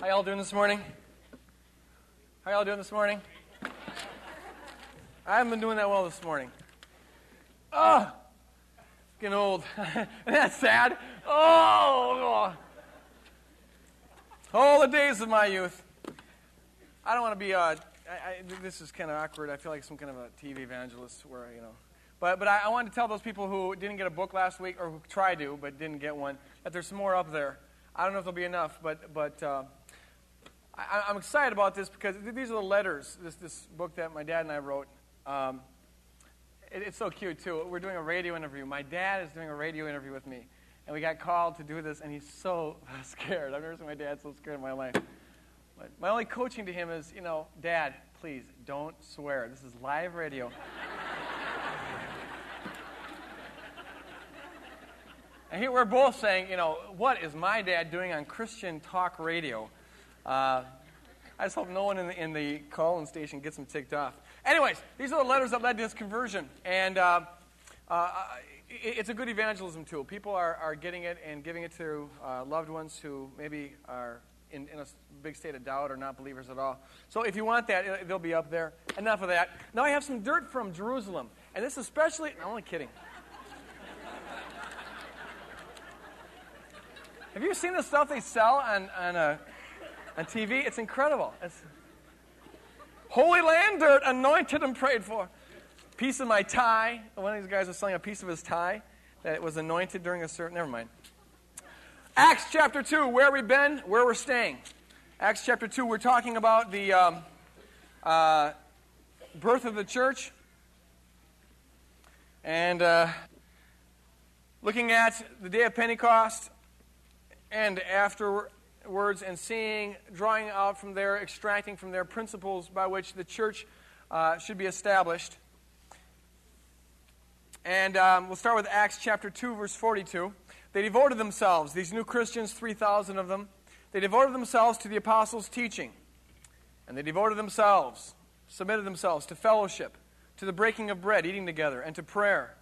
How y'all doing this morning? How y'all doing this morning? I haven't been doing that well this morning. Oh, getting old. Isn't that sad? Oh, all the days of my youth. I don't want to be. Uh, I, I, this is kind of awkward. I feel like some kind of a TV evangelist, where you know. But but I, I wanted to tell those people who didn't get a book last week, or who tried to but didn't get one, that there's some more up there. I don't know if there'll be enough, but but. Uh, I, am excited about this because these are the letters, this, this book that my dad and I wrote. Um, it, it's so cute, too. We're doing a radio interview. My dad is doing a radio interview with me. And we got called to do this, and he's so scared. I've never seen my dad so scared in my life. But my only coaching to him is, you know, Dad, please don't swear. This is live radio. and here we're both saying, you know, what is my dad doing on Christian talk radio? Uh, I just hope no one in the, in the call-in station gets him ticked off. Anyways, these are the letters that led to his conversion. And uh, uh, it, it's a good evangelism tool. People are, are getting it and giving it to uh, loved ones who maybe are in, in, a big state of doubt or not believers at all. So if you want that, they'll be up there. Enough of that. Now I have some dirt from Jerusalem. And this especially, I'm only kidding. have you seen the stuff they sell on, on a on TV. It's incredible. It's Holy Land dirt, anointed and prayed for. Piece of my tie. One of these guys was selling a piece of his tie that was anointed during a certain. Never mind. Acts chapter 2, where we've been, where we're staying. Acts chapter 2, we're talking about the um, uh, birth of the church. And uh, looking at the day of Pentecost and after words and seeing, drawing out from there, extracting from there principles by which the church uh, should be established. And um, we'll start with Acts chapter 2, verse 42. They devoted themselves, these new Christians, 3,000 of them, they devoted themselves to the apostles' teaching. And they devoted themselves, submitted themselves to fellowship, to the breaking of bread, eating together, and to prayer.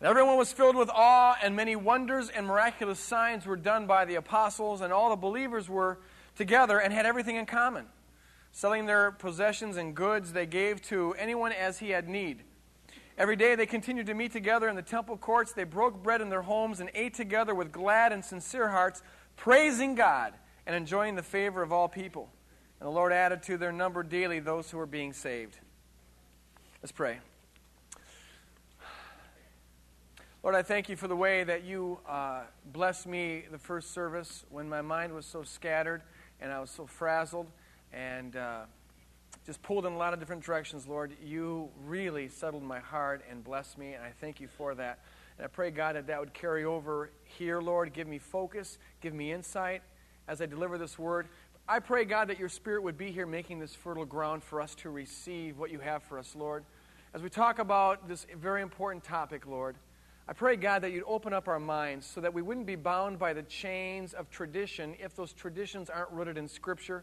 And everyone was filled with awe, and many wonders and miraculous signs were done by the apostles, and all the believers were together and had everything in common. Selling their possessions and goods, they gave to anyone as he had need. Every day they continued to meet together in the temple courts. They broke bread in their homes and ate together with glad and sincere hearts, praising God and enjoying the favor of all people. And the Lord added to their number daily those who were being saved. Let's pray. Lord, I thank you for the way that you uh, blessed me the first service when my mind was so scattered and I was so frazzled and uh, just pulled in a lot of different directions, Lord. You really settled my heart and blessed me, and I thank you for that. And I pray, God, that that would carry over here, Lord. Give me focus, give me insight as I deliver this word. I pray, God, that your Spirit would be here making this fertile ground for us to receive what you have for us, Lord. As we talk about this very important topic, Lord, I pray, God, that you'd open up our minds so that we wouldn't be bound by the chains of tradition if those traditions aren't rooted in Scripture.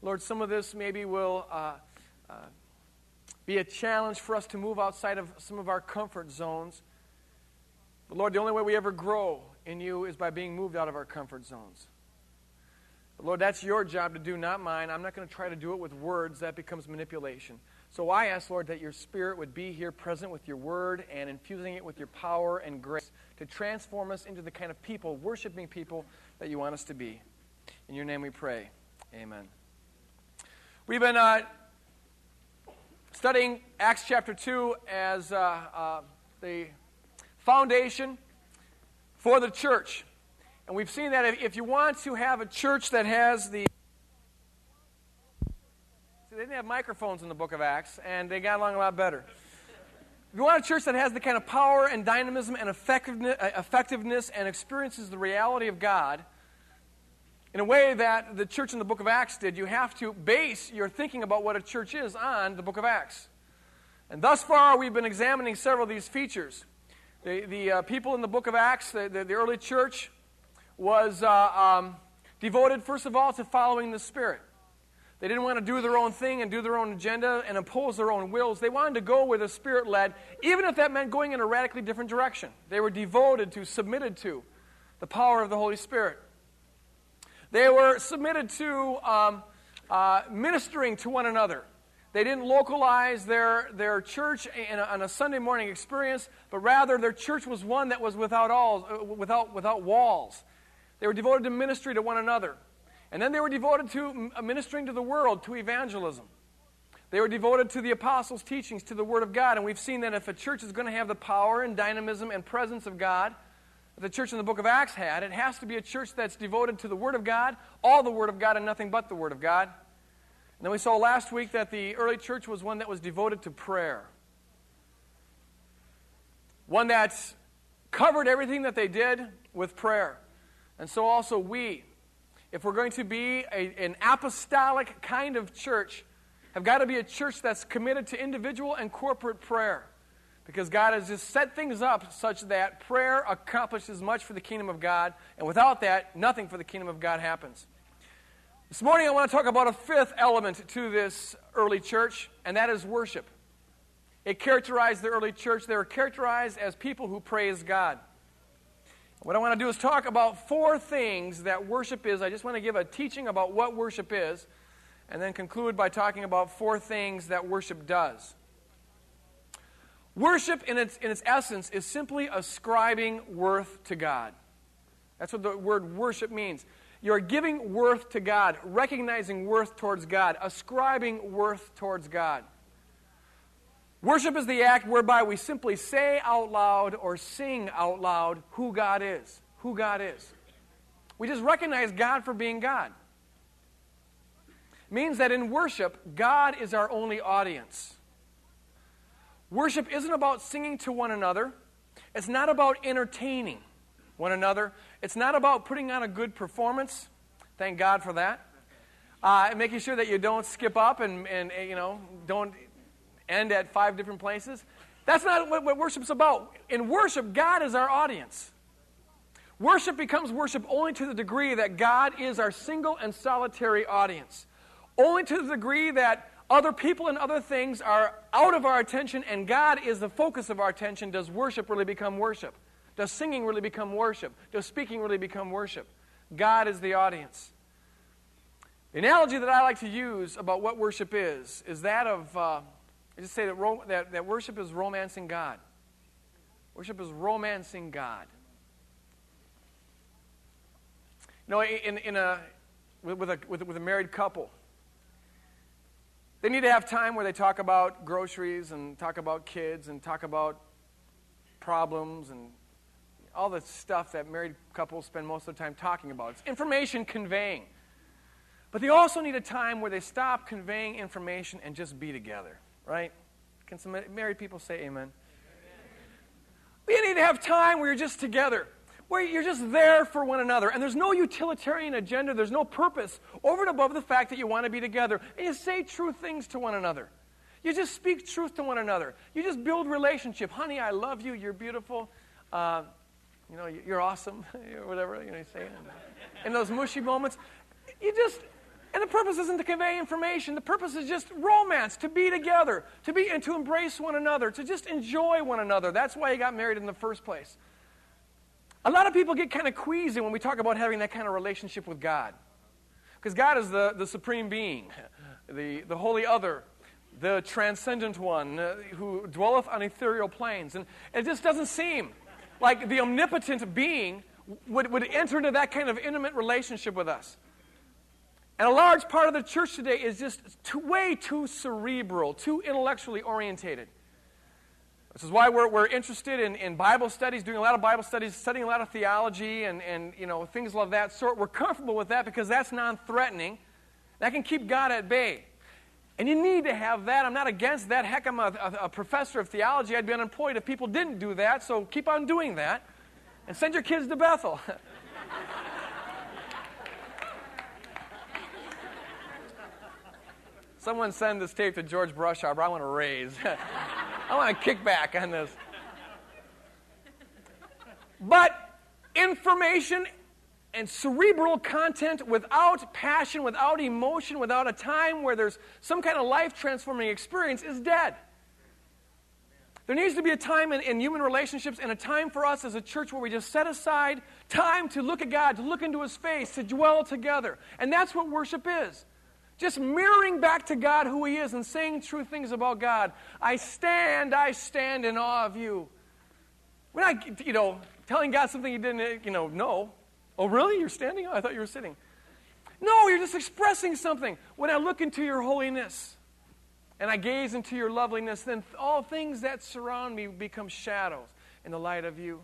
Lord, some of this maybe will uh, uh, be a challenge for us to move outside of some of our comfort zones. But Lord, the only way we ever grow in you is by being moved out of our comfort zones. But Lord, that's your job to do, not mine. I'm not going to try to do it with words. That becomes manipulation. So I ask, Lord, that your Spirit would be here present with your word and infusing it with your power and grace to transform us into the kind of people, worshiping people, that you want us to be. In your name we pray. Amen. We've been uh, studying Acts chapter 2 as uh, uh, the foundation for the church. And we've seen that if you want to have a church that has the they didn't have microphones in the book of Acts, and they got along a lot better. If you want a church that has the kind of power and dynamism and effectiveness, uh, and experiences the reality of God in a way that the church in the book of Acts did, you have to base your thinking about what a church is on the book of Acts. And thus far, we've been examining several of these features. The, the uh, people in the book of Acts, the, the, the early church, was uh, um, devoted, first of all, to following the Spirit. They didn't want to do their own thing and do their own agenda and impose their own wills. They wanted to go where the Spirit led, even if that meant going in a radically different direction. They were devoted to, submitted to the power of the Holy Spirit. They were submitted to um, uh, ministering to one another. They didn't localize their, their church in a, on a Sunday morning experience, but rather their church was one that was without, all, uh, without, without walls. They were devoted to ministry to one another. And then they were devoted to uh, ministering to the world, to evangelism. They were devoted to the apostles' teachings, to the Word of God. And we've seen that if a church is going to have the power and dynamism and presence of God, the church in the book of Acts had, it has to be a church that's devoted to the Word of God, all the Word of God, and nothing but the Word of God. And then we saw last week that the early church was one that was devoted to prayer. One that covered everything that they did with prayer. And so also we, if we're going to be a, an apostolic kind of church, have got to be a church that's committed to individual and corporate prayer. Because God has just set things up such that prayer accomplishes much for the kingdom of God, and without that, nothing for the kingdom of God happens. This morning, I want to talk about a fifth element to this early church, and that is worship. It characterized the early church. They were characterized as people who praise God. What I want to do is talk about four things that worship is. I just want to give a teaching about what worship is, and then conclude by talking about four things that worship does. Worship, in its, in its essence, is simply ascribing worth to God. That's what the word worship means. You're giving worth to God, recognizing worth towards God, ascribing worth towards God. Worship is the act whereby we simply say out loud or sing out loud who God is. Who God is. We just recognize God for being God. Means that in worship, God is our only audience. Worship isn't about singing to one another, it's not about entertaining one another, it's not about putting on a good performance. Thank God for that. Uh, making sure that you don't skip up and, and, you know, don't end at five different places. That's not what, what worship's about. In worship, God is our audience. Worship becomes worship only to the degree that God is our single and solitary audience. Only to the degree that other people and other things are out of our attention and God is the focus of our attention, does worship really become worship? Does singing really become worship? Does speaking really become worship? God is the audience. The analogy that I like to use about what worship is is that of, uh, I just say that, ro- that, that worship is romancing God. Worship is romancing God. You know, in, in a, with, a, with, with a married couple, they need to have time where they talk about groceries and talk about kids and talk about problems and all the stuff that married couples spend most of the time talking about. It's information conveying. But they also need a time where they stop conveying information and just be together, right? Can some married people say amen? amen. We need to have time where you're just together where you're just there for one another. And there's no utilitarian agenda, there's no purpose over and above the fact that you want to be together. And you say true things to one another. You just speak truth to one another. You just build relationship. Honey, I love you. You're beautiful. Uh, you know, you're awesome, or whatever you know, you say. In those mushy moments, you just, and the purpose isn't to convey information. The purpose is just romance, to be together, to be and to embrace one another, to just enjoy one another. That's why you got married in the first place. A lot of people get kind of queasy when we talk about having that kind of relationship with God. Because God is the, the supreme being, the, the holy other, the transcendent one uh, who dwelleth on ethereal planes. And it just doesn't seem like the omnipotent being would, would enter into that kind of intimate relationship with us. And a large part of the church today is just too, way too cerebral, too intellectually orientated. This is why we're, we're interested in, in Bible studies, doing a lot of Bible studies, studying a lot of theology and, and you know, things of that sort. We're comfortable with that because that's non threatening. That can keep God at bay. And you need to have that. I'm not against that. Heck, I'm a, a, a, professor of theology. I'd be unemployed if people didn't do that. So keep on doing that. And send your kids to Bethel. Someone send this tape to George Brushaber. I want to raise. I want to kick back on this. But information and cerebral content without passion, without emotion, without a time where there's some kind of life transforming experience is dead. There needs to be a time in, in, human relationships and a time for us as a church where we just set aside time to look at God, to look into His face, to dwell together. And that's what worship is. Just mirroring back to God who He is and saying true things about God. I stand, I stand in awe of you. We're not, you know, telling God something He didn't, you know, know. Oh, really? You're standing? I thought you were sitting. No, you're just expressing something. When I look into your holiness and I gaze into your loveliness, then all things that surround me become shadows in the light of you.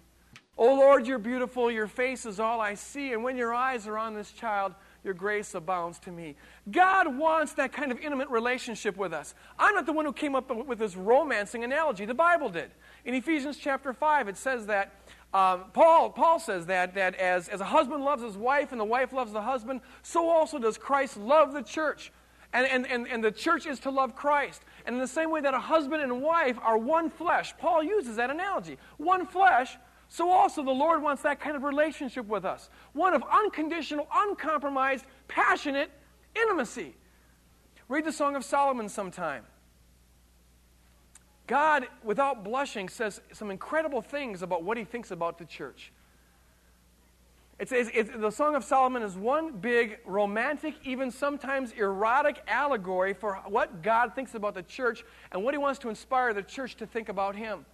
Oh Lord, you're beautiful. Your face is all I see. And when your eyes are on this child, your grace abounds to me. God wants that kind of intimate relationship with us. I'm not the one who came up with this romancing analogy. The Bible did. In Ephesians chapter 5, it says that um, Paul, Paul says that, that as, as a husband loves his wife and the wife loves the husband, so also does Christ love the church. And, and, and, and the church is to love Christ. And in the same way that a husband and wife are one flesh, Paul uses that analogy. One flesh, so also the Lord wants that kind of relationship with us. One of unconditional, uncompromised, passionate intimacy. Read the Song of Solomon sometime. God, without blushing, says some incredible things about what he thinks about the church. It's, it's, it's, the Song of Solomon is one big, romantic, even sometimes erotic allegory for what God thinks about the church and what he wants to inspire the church to think about him.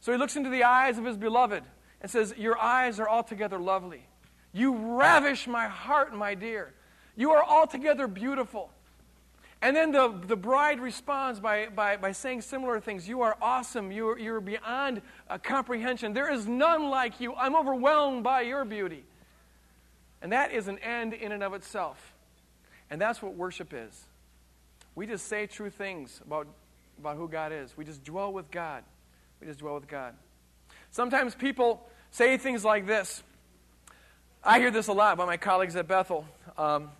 So he looks into the eyes of his beloved and says, Your eyes are altogether lovely. You ravish my heart, my dear. You are altogether beautiful. And then the, the bride responds by, by, by saying similar things. You are awesome. You are, you're beyond uh, comprehension. There is none like you. I'm overwhelmed by your beauty. And that is an end in and of itself. And that's what worship is. We just say true things about, about who God is. We just dwell with God. We just dwell with God. Sometimes people say things like this. I hear this a lot by my colleagues at Bethel. Um,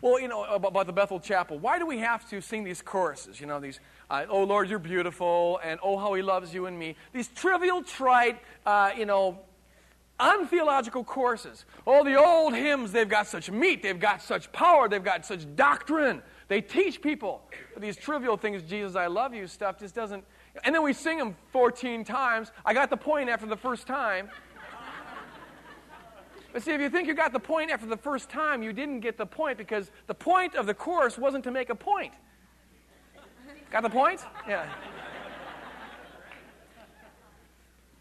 well, you know, about, about, the Bethel Chapel. Why do we have to sing these choruses? You know, these, uh, oh Lord, you're beautiful, and oh, how he loves you and me. These trivial, trite, uh, you know, untheological courses. Oh, the old hymns, they've got such meat, they've got such power, they've got such doctrine. They teach people. These trivial things, Jesus, I love you stuff, just doesn't and then we sing them 14 times. I got the point after the first time. But see, if you think you got the point after the first time, you didn't get the point because the point of the course wasn't to make a point. Got the point? Yeah.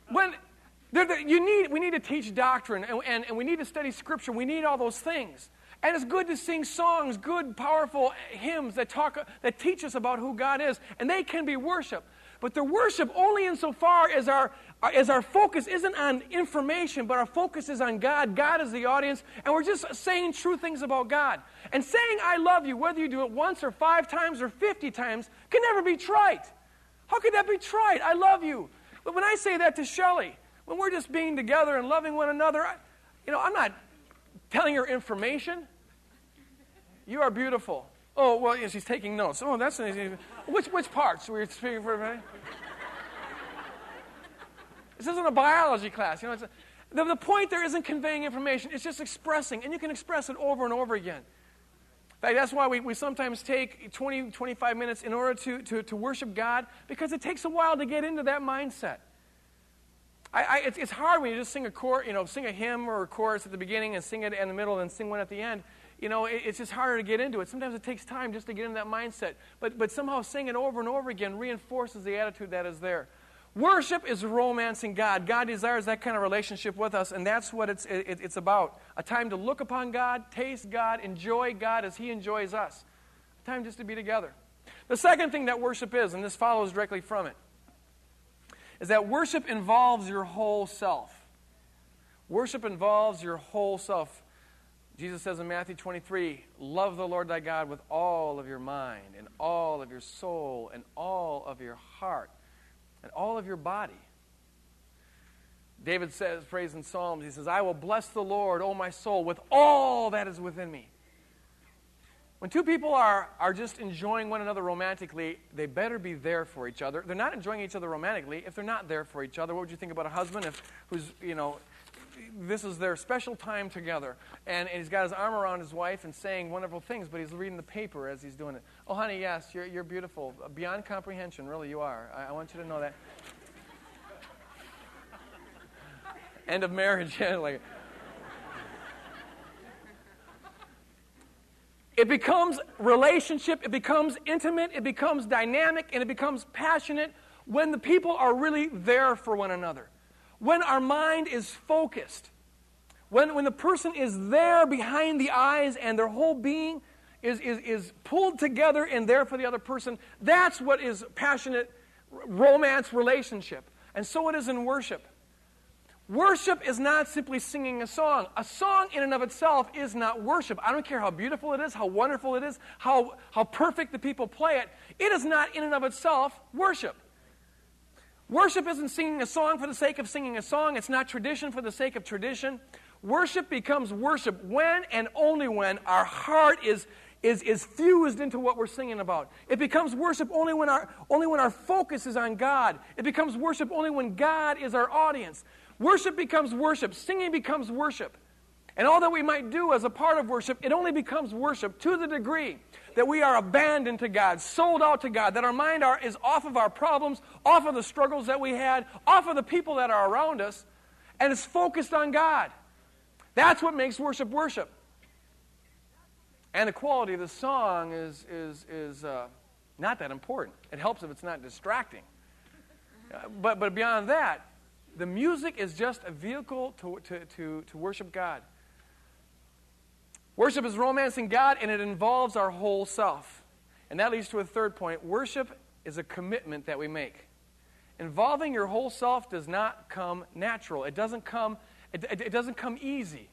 When you need, we need to teach doctrine and, and, and we need to study Scripture. We need all those things. And it's good to sing songs, good, powerful hymns that, talk, that teach us about who God is. And they can be worship. But the worship only insofar as our, Uh, as our focus isn't on information, but our focus is on God. God is the audience, and we're just saying true things about God. And saying I love you, whether you do it once or five times or 50 times, can never be trite. How could that be trite? I love you. But when I say that to Shelley, when we're just being together and loving one another, I, you know, I'm not telling her information. You are beautiful. Oh, well, yeah, she's taking notes. Oh, that's an which, which parts were speaking for? This isn't a biology class. You know, a, the, the point there isn't conveying information, it's just expressing, and you can express it over and over again. In fact, that's why we, we sometimes take 20, 25 minutes in order to, to, to worship God, because it takes a while to get into that mindset. I, I, it's, it's hard when you just sing a chord, you know, sing a hymn or a chorus at the beginning and sing it in the middle and sing one at the end you know, it, it's just harder to get into it. Sometimes it takes time just to get into that mindset. But, but somehow singing over and over again reinforces the attitude that is there. Worship is romancing God. God desires that kind of relationship with us, and that's what it's, it, it's about. A time to look upon God, taste God, enjoy God as He enjoys us. A time just to be together. The second thing that worship is, and this follows directly from it, is that worship involves your whole self. Worship involves your whole self. Jesus says in Matthew 23 Love the Lord thy God with all of your mind, and all of your soul, and all of your heart, and all of your body. David says, prays in Psalms, he says, I will bless the Lord, O my soul, with all that is within me. When two people are, are just enjoying one another romantically, they better be there for each other. They're not enjoying each other romantically if they're not there for each other. What would you think about a husband if, who's, you know, this is their special time together. And, and, he's got his arm around his wife and saying wonderful things, but he's reading the paper as he's doing it. Oh, honey, yes, you're, you're beautiful. Beyond comprehension, really, you are. I, I want you to know that. End of marriage. like, It becomes relationship, it becomes intimate, it becomes dynamic, and it becomes passionate when the people are really there for one another. When our mind is focused. When, when the person is there behind the eyes and their whole being is, is, is pulled together and there for the other person, that's what is passionate romance relationship. And so it is in worship. Worship is not simply singing a song. A song in and of itself is not worship. I don't care how beautiful it is, how wonderful it is, how, how perfect the people play it. It is not in and of itself worship. Worship isn't singing a song for the sake of singing a song, it's not tradition for the sake of tradition. Worship becomes worship when and only when our heart is, is, is fused into what we're singing about. It becomes worship only when, our, only when our focus is on God. It becomes worship only when God is our audience. Worship becomes worship. Singing becomes worship. And all that we might do as a part of worship, it only becomes worship to the degree that we are abandoned to God, sold out to God, that our mind are, is off of our problems, off of the struggles that we had, off of the people that are around us, and it's focused on God. That's what makes worship worship. And the quality of the song is, is, is uh, not that important. It helps if it's not distracting. Uh, but, but beyond that, the music is just a vehicle to, to, to, to worship God. Worship is romancing God, and it involves our whole self. And that leads to a third point worship is a commitment that we make. Involving your whole self does not come natural, it doesn't come, it, it, doesn't come easy.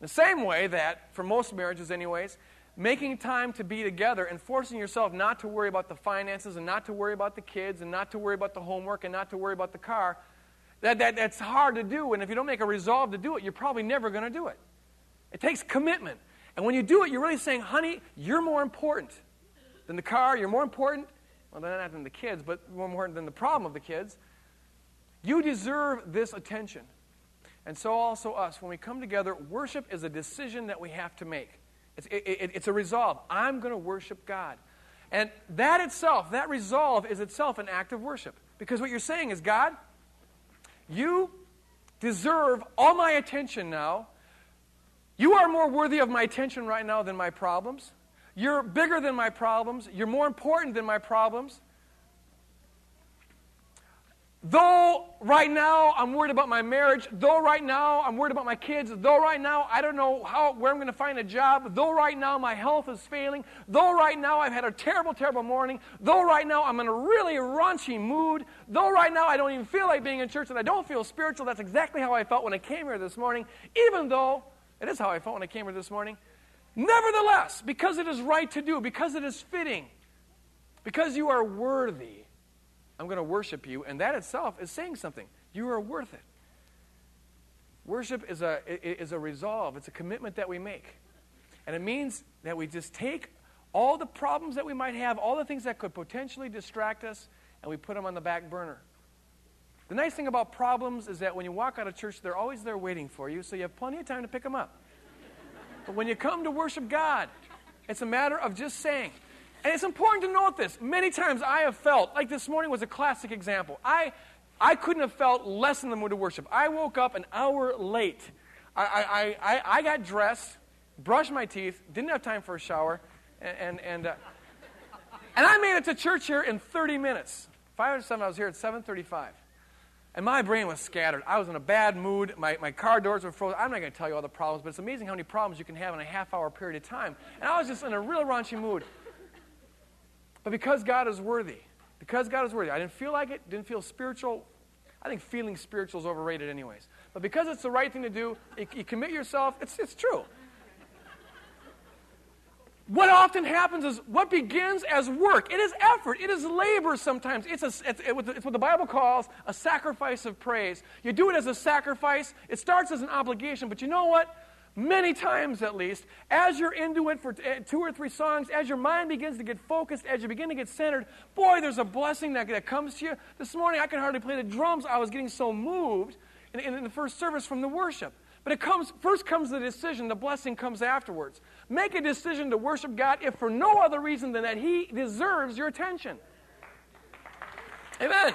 The same way that, for most marriages, anyways, making time to be together and forcing yourself not to worry about the finances and not to worry about the kids and not to worry about the homework and not to worry about the car that, that, that's hard to do, and if you don't make a resolve to do it, you're probably never going to do it. It takes commitment. And when you do it, you're really saying, honey, you're more important than the car, you're more important, well, not than the kids, but more important than the problem of the kids. You deserve this attention. And so also us. When we come together, worship is a decision that we have to make. It's, it, it, it's a resolve. I'm going to worship God. And that itself, that resolve is itself an act of worship. Because what you're saying is, God, you deserve all my attention now. You are more worthy of my attention right now than my problems. You're bigger than my problems. You're more important than my problems. Though right now I'm worried about my marriage, though right now I'm worried about my kids, though right now I don't know how, where I'm going to find a job, though right now my health is failing, though right now I've had a terrible, terrible morning, though right now I'm in a really raunchy mood, though right now I don't even feel like being in church and I don't feel spiritual, that's exactly how I felt when I came here this morning, even though it is how I felt when I came here this morning. Nevertheless, because it is right to do, because it is fitting, because you are worthy, I'm going to worship you. And that itself is saying something. You are worth it. Worship is a, is a resolve, it's a commitment that we make. And it means that we just take all the problems that we might have, all the things that could potentially distract us, and we put them on the back burner. The nice thing about problems is that when you walk out of church, they're always there waiting for you, so you have plenty of time to pick them up. But when you come to worship God, it's a matter of just saying, and it's important to note this. Many times I have felt, like this morning was a classic example. I, I couldn't have felt less in the mood to worship. I woke up an hour late. I, I, I, I got dressed, brushed my teeth, didn't have time for a shower, and, and, and, uh, and I made it to church here in 30 minutes. 5 or 7, I was here at 7.35. And my brain was scattered. I was in a bad mood. My, my car doors were frozen. I'm not going to tell you all the problems, but it's amazing how many problems you can have in a half hour period of time. And I was just in a real raunchy mood. But because God is worthy, because God is worthy, I didn't feel like it, didn't feel spiritual. I think feeling spiritual is overrated, anyways. But because it's the right thing to do, you, you commit yourself, it's, it's true. What often happens is what begins as work. It is effort. It is labor sometimes. It's, a, it's, it's, what the Bible calls a sacrifice of praise. You do it as a sacrifice. It starts as an obligation, but you know what? many times at least, as you're into it for eh, two or three songs, as your mind begins to get focused, as you begin to get centered, boy, there's a blessing that, that comes to you. This morning, I could hardly play the drums. I was getting so moved in, in the first service from the worship. But it comes first comes the decision, the blessing comes afterwards. Make a decision to worship God if for no other reason than that He deserves your attention. Amen.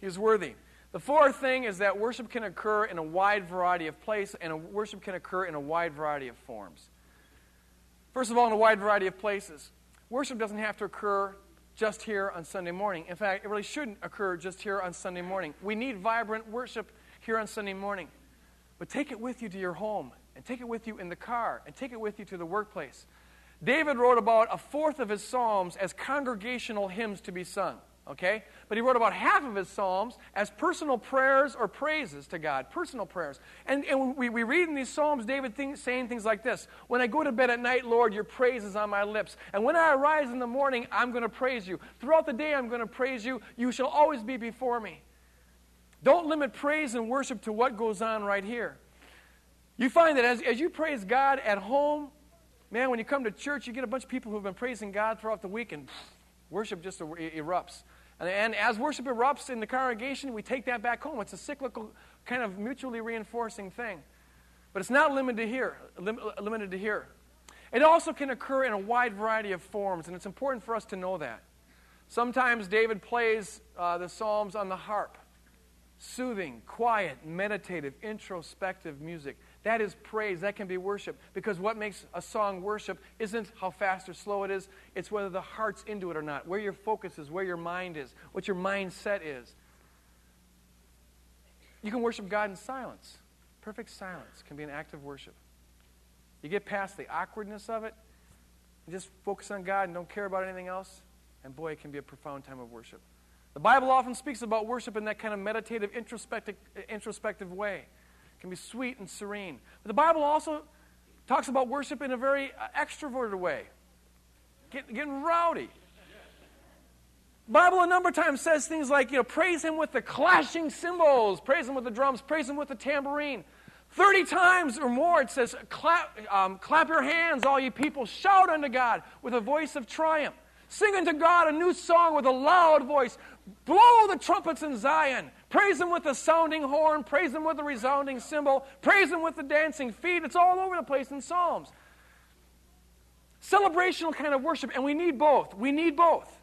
He's worthy. The fourth thing is that worship can occur in a wide variety of places, and worship can occur in a wide variety of forms. First of all, in a wide variety of places. Worship doesn't have to occur just here on Sunday morning. In fact, it really shouldn't occur just here on Sunday morning. We need vibrant worship here on Sunday morning. But take it with you to your home, and take it with you in the car, and take it with you to the workplace. David wrote about a fourth of his Psalms as congregational hymns to be sung okay? But he wrote about half of his Psalms as personal prayers or praises to God, personal prayers. And, and we, we read in these Psalms David saying things like this When I go to bed at night, Lord, your praise is on my lips. And when I arise in the morning, I'm going to praise you. Throughout the day, I'm going to praise you. You shall always be before me. Don't limit praise and worship to what goes on right here. You find that as, as you praise God at home, man, when you come to church, you get a bunch of people who've been praising God throughout the week, and worship just er, erupts. And, and as worship erupts in the congregation, we take that back home. It's a cyclical, kind of mutually reinforcing thing. But it's not limited to here. Lim- limited to here. It also can occur in a wide variety of forms, and it's important for us to know that. Sometimes David plays uh, the Psalms on the harp. Soothing, quiet, meditative, introspective music. That is praise. That can be worship. Because what makes a song worship isn't how fast or slow it is, it's whether the heart's into it or not, where your focus is, where your mind is, what your mindset is. You can worship God in silence. Perfect silence can be an act of worship. You get past the awkwardness of it, and just focus on God and don't care about anything else, and boy, it can be a profound time of worship. The Bible often speaks about worship in that kind of meditative, introspective, introspective way It can be sweet and serene. But the Bible also talks about worship in a very uh, extroverted way, Get, getting rowdy. Bible a number of times says things like, you know, praise him with the clashing cymbals, praise him with the drums, praise him with the tambourine. 30 times or more it says, clap, um, clap your hands, all you people, shout unto God with a voice of triumph. Sing unto God a new song with a loud voice. Blow the trumpets in Zion. Praise Him with a sounding horn. Praise Him with a resounding cymbal. Praise Him with the dancing feet. It's all over the place in Psalms. Celebrational kind of worship, and we need both. We need both.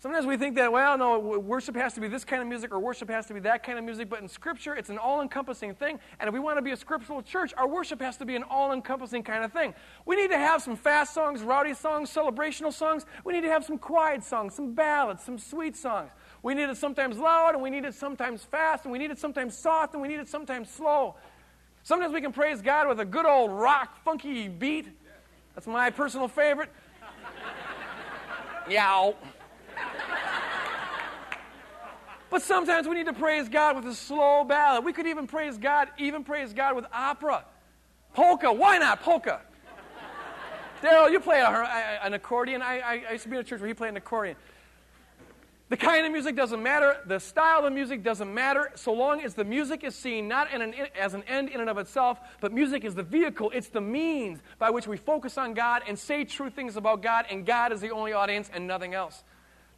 Sometimes we think that, well, no, worship has to be this kind of music or worship has to be that kind of music, but in Scripture, it's an all encompassing thing. And if we want to be a scriptural church, our worship has to be an all encompassing kind of thing. We need to have some fast songs, rowdy songs, celebrational songs. We need to have some quiet songs, some ballads, some sweet songs. We need it sometimes loud, and we need it sometimes fast, and we need it sometimes soft, and we need it sometimes slow. Sometimes we can praise God with a good old rock, funky beat. That's my personal favorite. Yow. But sometimes we need to praise God with a slow ballad. We could even praise God, even praise God with opera. Polka. Why not polka? Daryl, you play a, a, an accordion. I, I, I used to be in a church where he played an accordion. The kind of music doesn't matter. The style of the music doesn't matter so long as the music is seen not an, as an end in and of itself, but music is the vehicle. It's the means by which we focus on God and say true things about God, and God is the only audience and nothing else.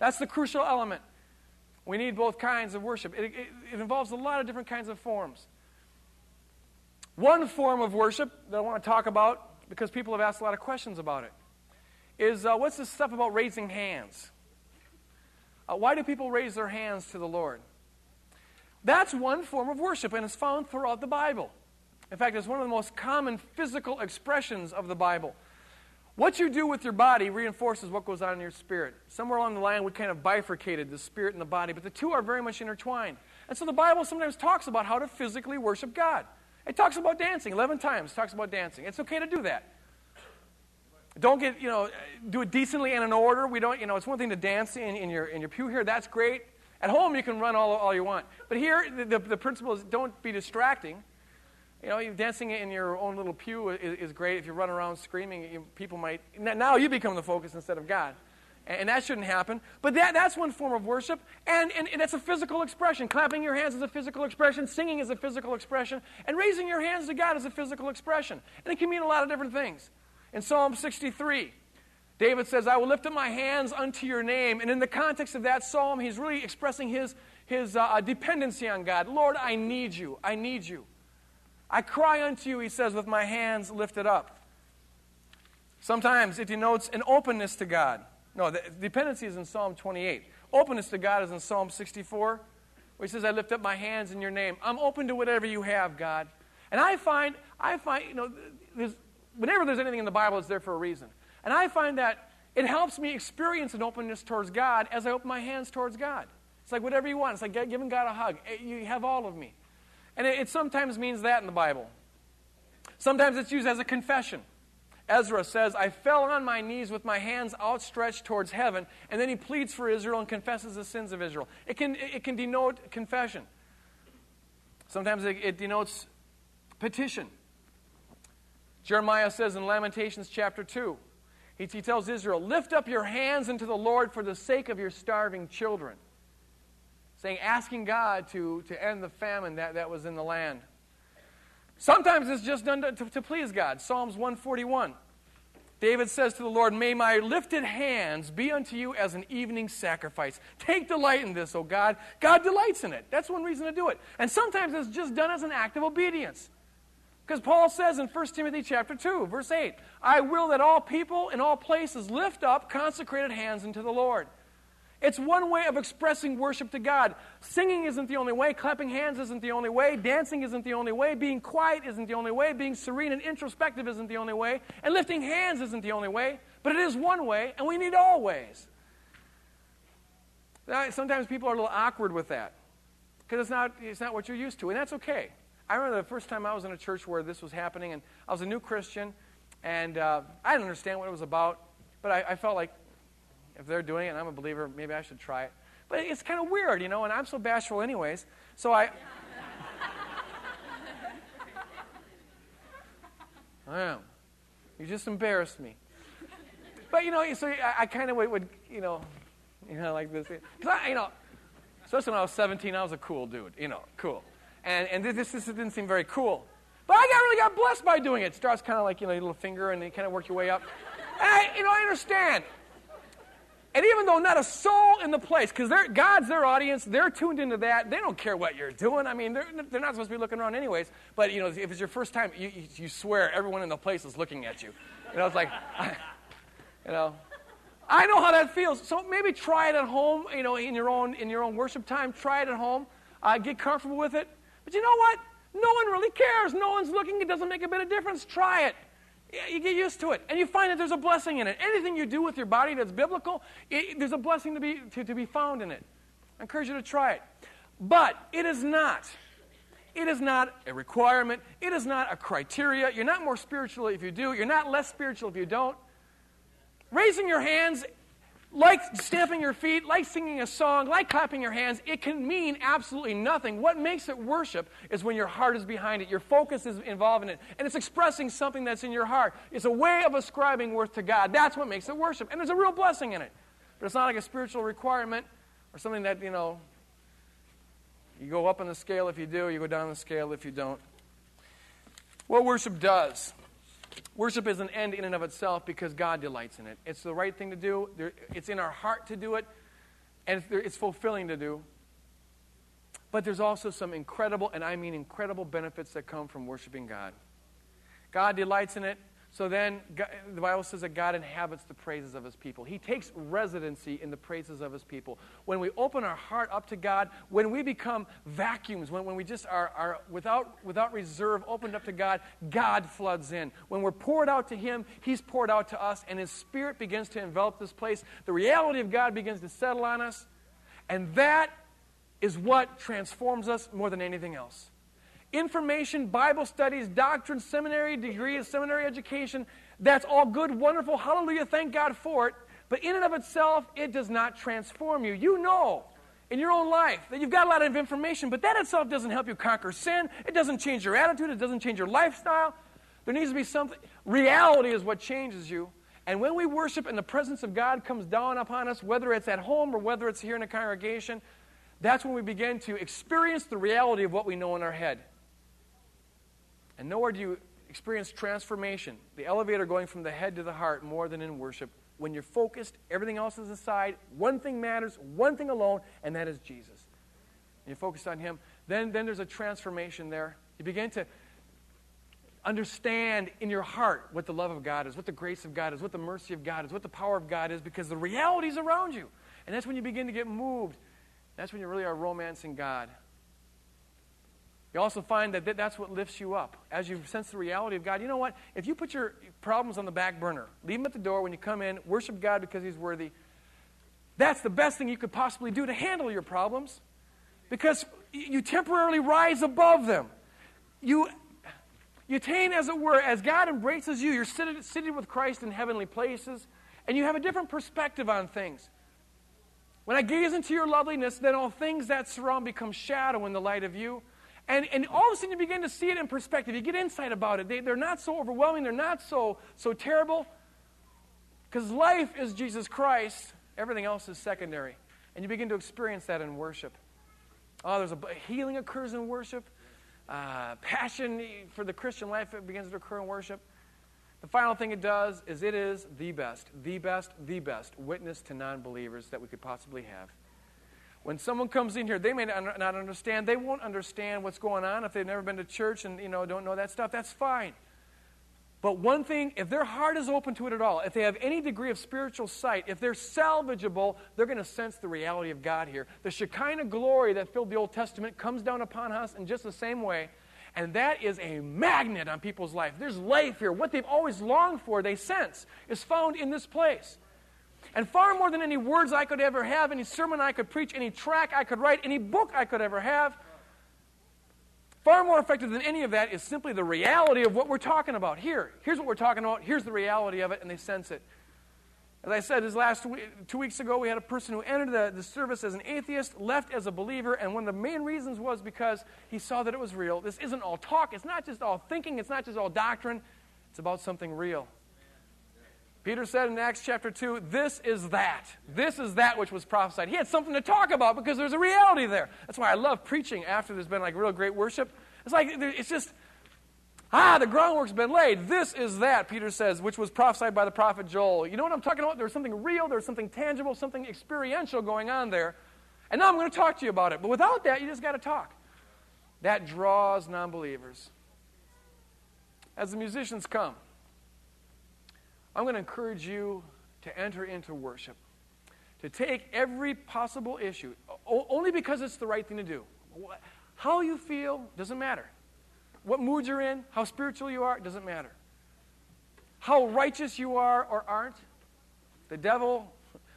That's the crucial element. We need both kinds of worship. It, it, it involves a lot of different kinds of forms. One form of worship that I want to talk about, because people have asked a lot of questions about it, is uh, what's this stuff about raising hands? Uh, why do people raise their hands to the Lord? That's one form of worship, and it's found throughout the Bible. In fact, it's one of the most common physical expressions of the Bible. What you do with your body reinforces what goes on in your spirit. Somewhere along the line, we kind of bifurcated the spirit and the body, but the two are very much intertwined. And so the Bible sometimes talks about how to physically worship God. It talks about dancing 11 times, talks about dancing. It's okay to do that. Don't get, you know, do it decently and in order. We don't, you know, it's one thing to dance in, in, your, in your pew here. That's great. At home, you can run all, all you want. But here, the, the, the principle is don't be distracting. You know, dancing in your own little pew is, is great. If you run around screaming, you, people might. Now you become the focus instead of God. And, and that shouldn't happen. But that, that's one form of worship. And, and, and that's a physical expression. Clapping your hands is a physical expression. Singing is a physical expression. And raising your hands to God is a physical expression. And it can mean a lot of different things. In Psalm 63, David says, I will lift up my hands unto your name. And in the context of that psalm, he's really expressing his, his uh, dependency on God. Lord, I need you. I need you. I cry unto you, he says, with my hands lifted up. Sometimes it denotes an openness to God. No, the dependency is in Psalm 28. Openness to God is in Psalm 64. where he says, I lift up my hands in your name. I'm open to whatever you have, God. And I find, I find, you know, there's, whenever there's anything in the Bible, it's there for a reason. And I find that it helps me experience an openness towards God as I open my hands towards God. It's like whatever you want. It's like giving God a hug. Eh, you have all of me. And it, it sometimes means that in the Bible. Sometimes it's used as a confession. Ezra says, I fell on my knees with my hands outstretched towards heaven, and then he pleads for Israel and confesses the sins of Israel. It can, it can denote confession. Sometimes it, it denotes petition. Jeremiah says in Lamentations chapter 2, he, he tells Israel, Lift up your hands unto the Lord for the sake of your starving children. Saying, asking God to, to end the famine that, that was in the land. Sometimes it's just done to, to, to please God. Psalms 141. David says to the Lord, May my lifted hands be unto you as an evening sacrifice. Take delight in this, O God. God delights in it. That's one reason to do it. And sometimes it's just done as an act of obedience. Because Paul says in 1 Timothy chapter 2, verse 8, I will that all people in all places lift up consecrated hands unto the Lord. It's one way of expressing worship to God. Singing isn't the only way, clapping hands isn't the only way, dancing isn't the only way, being quiet isn't the only way, being serene and introspective isn't the only way, and lifting hands isn't the only way, but it is one way, and we need all ways. Sometimes people are a little awkward with that because it's not, it's not what you're used to, and that's okay. I remember the first time I was in a church where this was happening, and I was a new Christian, and uh, I didn't understand what it was about, but I, I felt like if they're doing it and I'm a believer, maybe I should try it. But it's kind of weird, you know, and I'm so bashful, anyways. So I. I am. You just embarrassed me. But, you know, so I, I kind of would, you know, you know, like this. Because you know, especially when I was 17, I was a cool dude, you know, cool. And, and this, this didn't seem very cool. But I got, really got blessed by doing it. Starts kind of like, you know, your little finger, and you kind of work your way up. I, you know, I understand. And even though not a soul in the place, because God's their audience, they're tuned into that. They don't care what you're doing. I mean, they're, they're not supposed to be looking around anyways. But, you know, if it's your first time, you, you swear everyone in the place is looking at you. You know, it's like, I, you know, I know how that feels. So maybe try it at home, you know, in your own, in your own worship time. Try it at home. Uh, get comfortable with it. But you know what? No one really cares. No one's looking. It doesn't make a bit of difference. Try it. You get used to it. And you find that there's a blessing in it. Anything you do with your body that's biblical, it, there's a blessing to be, to, to be found in it. I encourage you to try it. But it is not. It is not a requirement. It is not a criteria. You're not more spiritual if you do. You're not less spiritual if you don't. Raising your hands like stamping your feet, like singing a song, like clapping your hands, it can mean absolutely nothing. What makes it worship is when your heart is behind it, your focus is involved in it, and it's expressing something that's in your heart. It's a way of ascribing worth to God. That's what makes it worship. And there's a real blessing in it. But it's not like a spiritual requirement or something that, you know, you go up on the scale if you do, you go down the scale if you don't. What worship does Worship is an end in and of itself because God delights in it. It's the right thing to do, it's in our heart to do it, and it's fulfilling to do. But there's also some incredible, and I mean incredible, benefits that come from worshiping God. God delights in it. So then, the Bible says that God inhabits the praises of his people. He takes residency in the praises of his people. When we open our heart up to God, when we become vacuums, when, when we just are, are without, without reserve opened up to God, God floods in. When we're poured out to him, he's poured out to us, and his spirit begins to envelop this place. The reality of God begins to settle on us, and that is what transforms us more than anything else information, Bible studies, doctrine, seminary degrees, seminary education. That's all good, wonderful. Hallelujah. Thank God for it. But in and of itself, it does not transform you. You know in your own life that you've got a lot of information, but that itself doesn't help you conquer sin. It doesn't change your attitude. It doesn't change your lifestyle. There needs to be something. Reality is what changes you. And when we worship and the presence of God comes down upon us, whether it's at home or whether it's here in a congregation, that's when we begin to experience the reality of what we know in our head. And nowhere do you experience transformation, the elevator going from the head to the heart, more than in worship. When you're focused, everything else is aside. One thing matters, one thing alone, and that is Jesus. And you're focused on Him. Then, then there's a transformation there. You begin to understand in your heart what the love of God is, what the grace of God is, what the mercy of God is, what the power of God is, because the reality is around you. And that's when you begin to get moved That's when you really are romancing God. You also find that that's what lifts you up. As you sense the reality of God, you know what? If you put your problems on the back burner, leave them at the door when you come in, worship God because He's worthy, that's the best thing you could possibly do to handle your problems because you temporarily rise above them. You, you attain, as it were, as God embraces you, you're seated, seated with Christ in heavenly places, and you have a different perspective on things. When I gaze into your loveliness, then all things that surround become shadow in the light of you. And, and all of a sudden you begin to see it in perspective. You get insight about it. They, they're not so overwhelming, they're not so, so terrible. Because life is Jesus Christ, everything else is secondary. And you begin to experience that in worship. Oh, there's a healing occurs in worship. Uh, passion for the Christian life it begins to occur in worship. The final thing it does is it is the best, the best, the best witness to non believers that we could possibly have. When someone comes in here, they may not understand. They won't understand what's going on if they've never been to church and you know don't know that stuff. That's fine. But one thing, if their heart is open to it at all, if they have any degree of spiritual sight, if they're salvageable, they're going to sense the reality of God here. The Shekinah glory that filled the Old Testament comes down upon us in just the same way. And that is a magnet on people's life. There's life here. What they've always longed for, they sense, is found in this place. And far more than any words I could ever have, any sermon I could preach, any track I could write, any book I could ever have, far more effective than any of that is simply the reality of what we're talking about. Here, here's what we're talking about, here's the reality of it, and they sense it. As I said, this last week, two weeks ago, we had a person who entered the, the service as an atheist, left as a believer, and one of the main reasons was because he saw that it was real. This isn't all talk, it's not just all thinking, it's not just all doctrine, it's about something real. Peter said in Acts chapter 2, this is that. This is that which was prophesied. He had something to talk about because there's a reality there. That's why I love preaching after there's been like real great worship. It's like, it's just, ah, the groundwork's been laid. This is that, Peter says, which was prophesied by the prophet Joel. You know what I'm talking about? There's something real, there's something tangible, something experiential going on there. And now I'm going to talk to you about it. But without that, you just got to talk. That draws non believers. As the musicians come, I'm going to encourage you to enter into worship, to take every possible issue, only because it's the right thing to do. How you feel doesn't matter. What mood you're in, how spiritual you are, doesn't matter. How righteous you are or aren't, the devil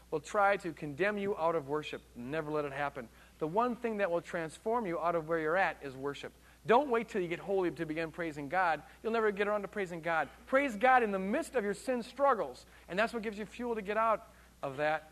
will try to condemn you out of worship. Never let it happen. The one thing that will transform you out of where you're at is worship. Don't wait till you get holy to begin praising God. You'll never get around to praising God. Praise God in the midst of your sin struggles, and that's what gives you fuel to get out of that.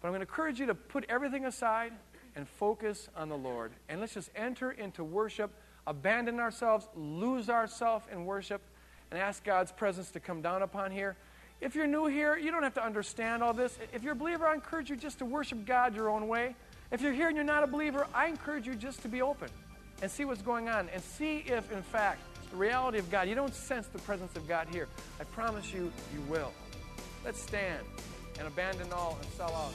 But I'm going to encourage you to put everything aside and focus on the Lord. And let's just enter into worship, abandon ourselves, lose ourselves in worship, and ask God's presence to come down upon here. If you're new here, you don't have to understand all this. If you're a believer, I encourage you just to worship God your own way. If you're here and you're not a believer, I encourage you just to be open and see what's going on and see if, in fact, the reality of God, you don't sense the presence of God here. I promise you, you will. Let's stand and abandon all and sell out.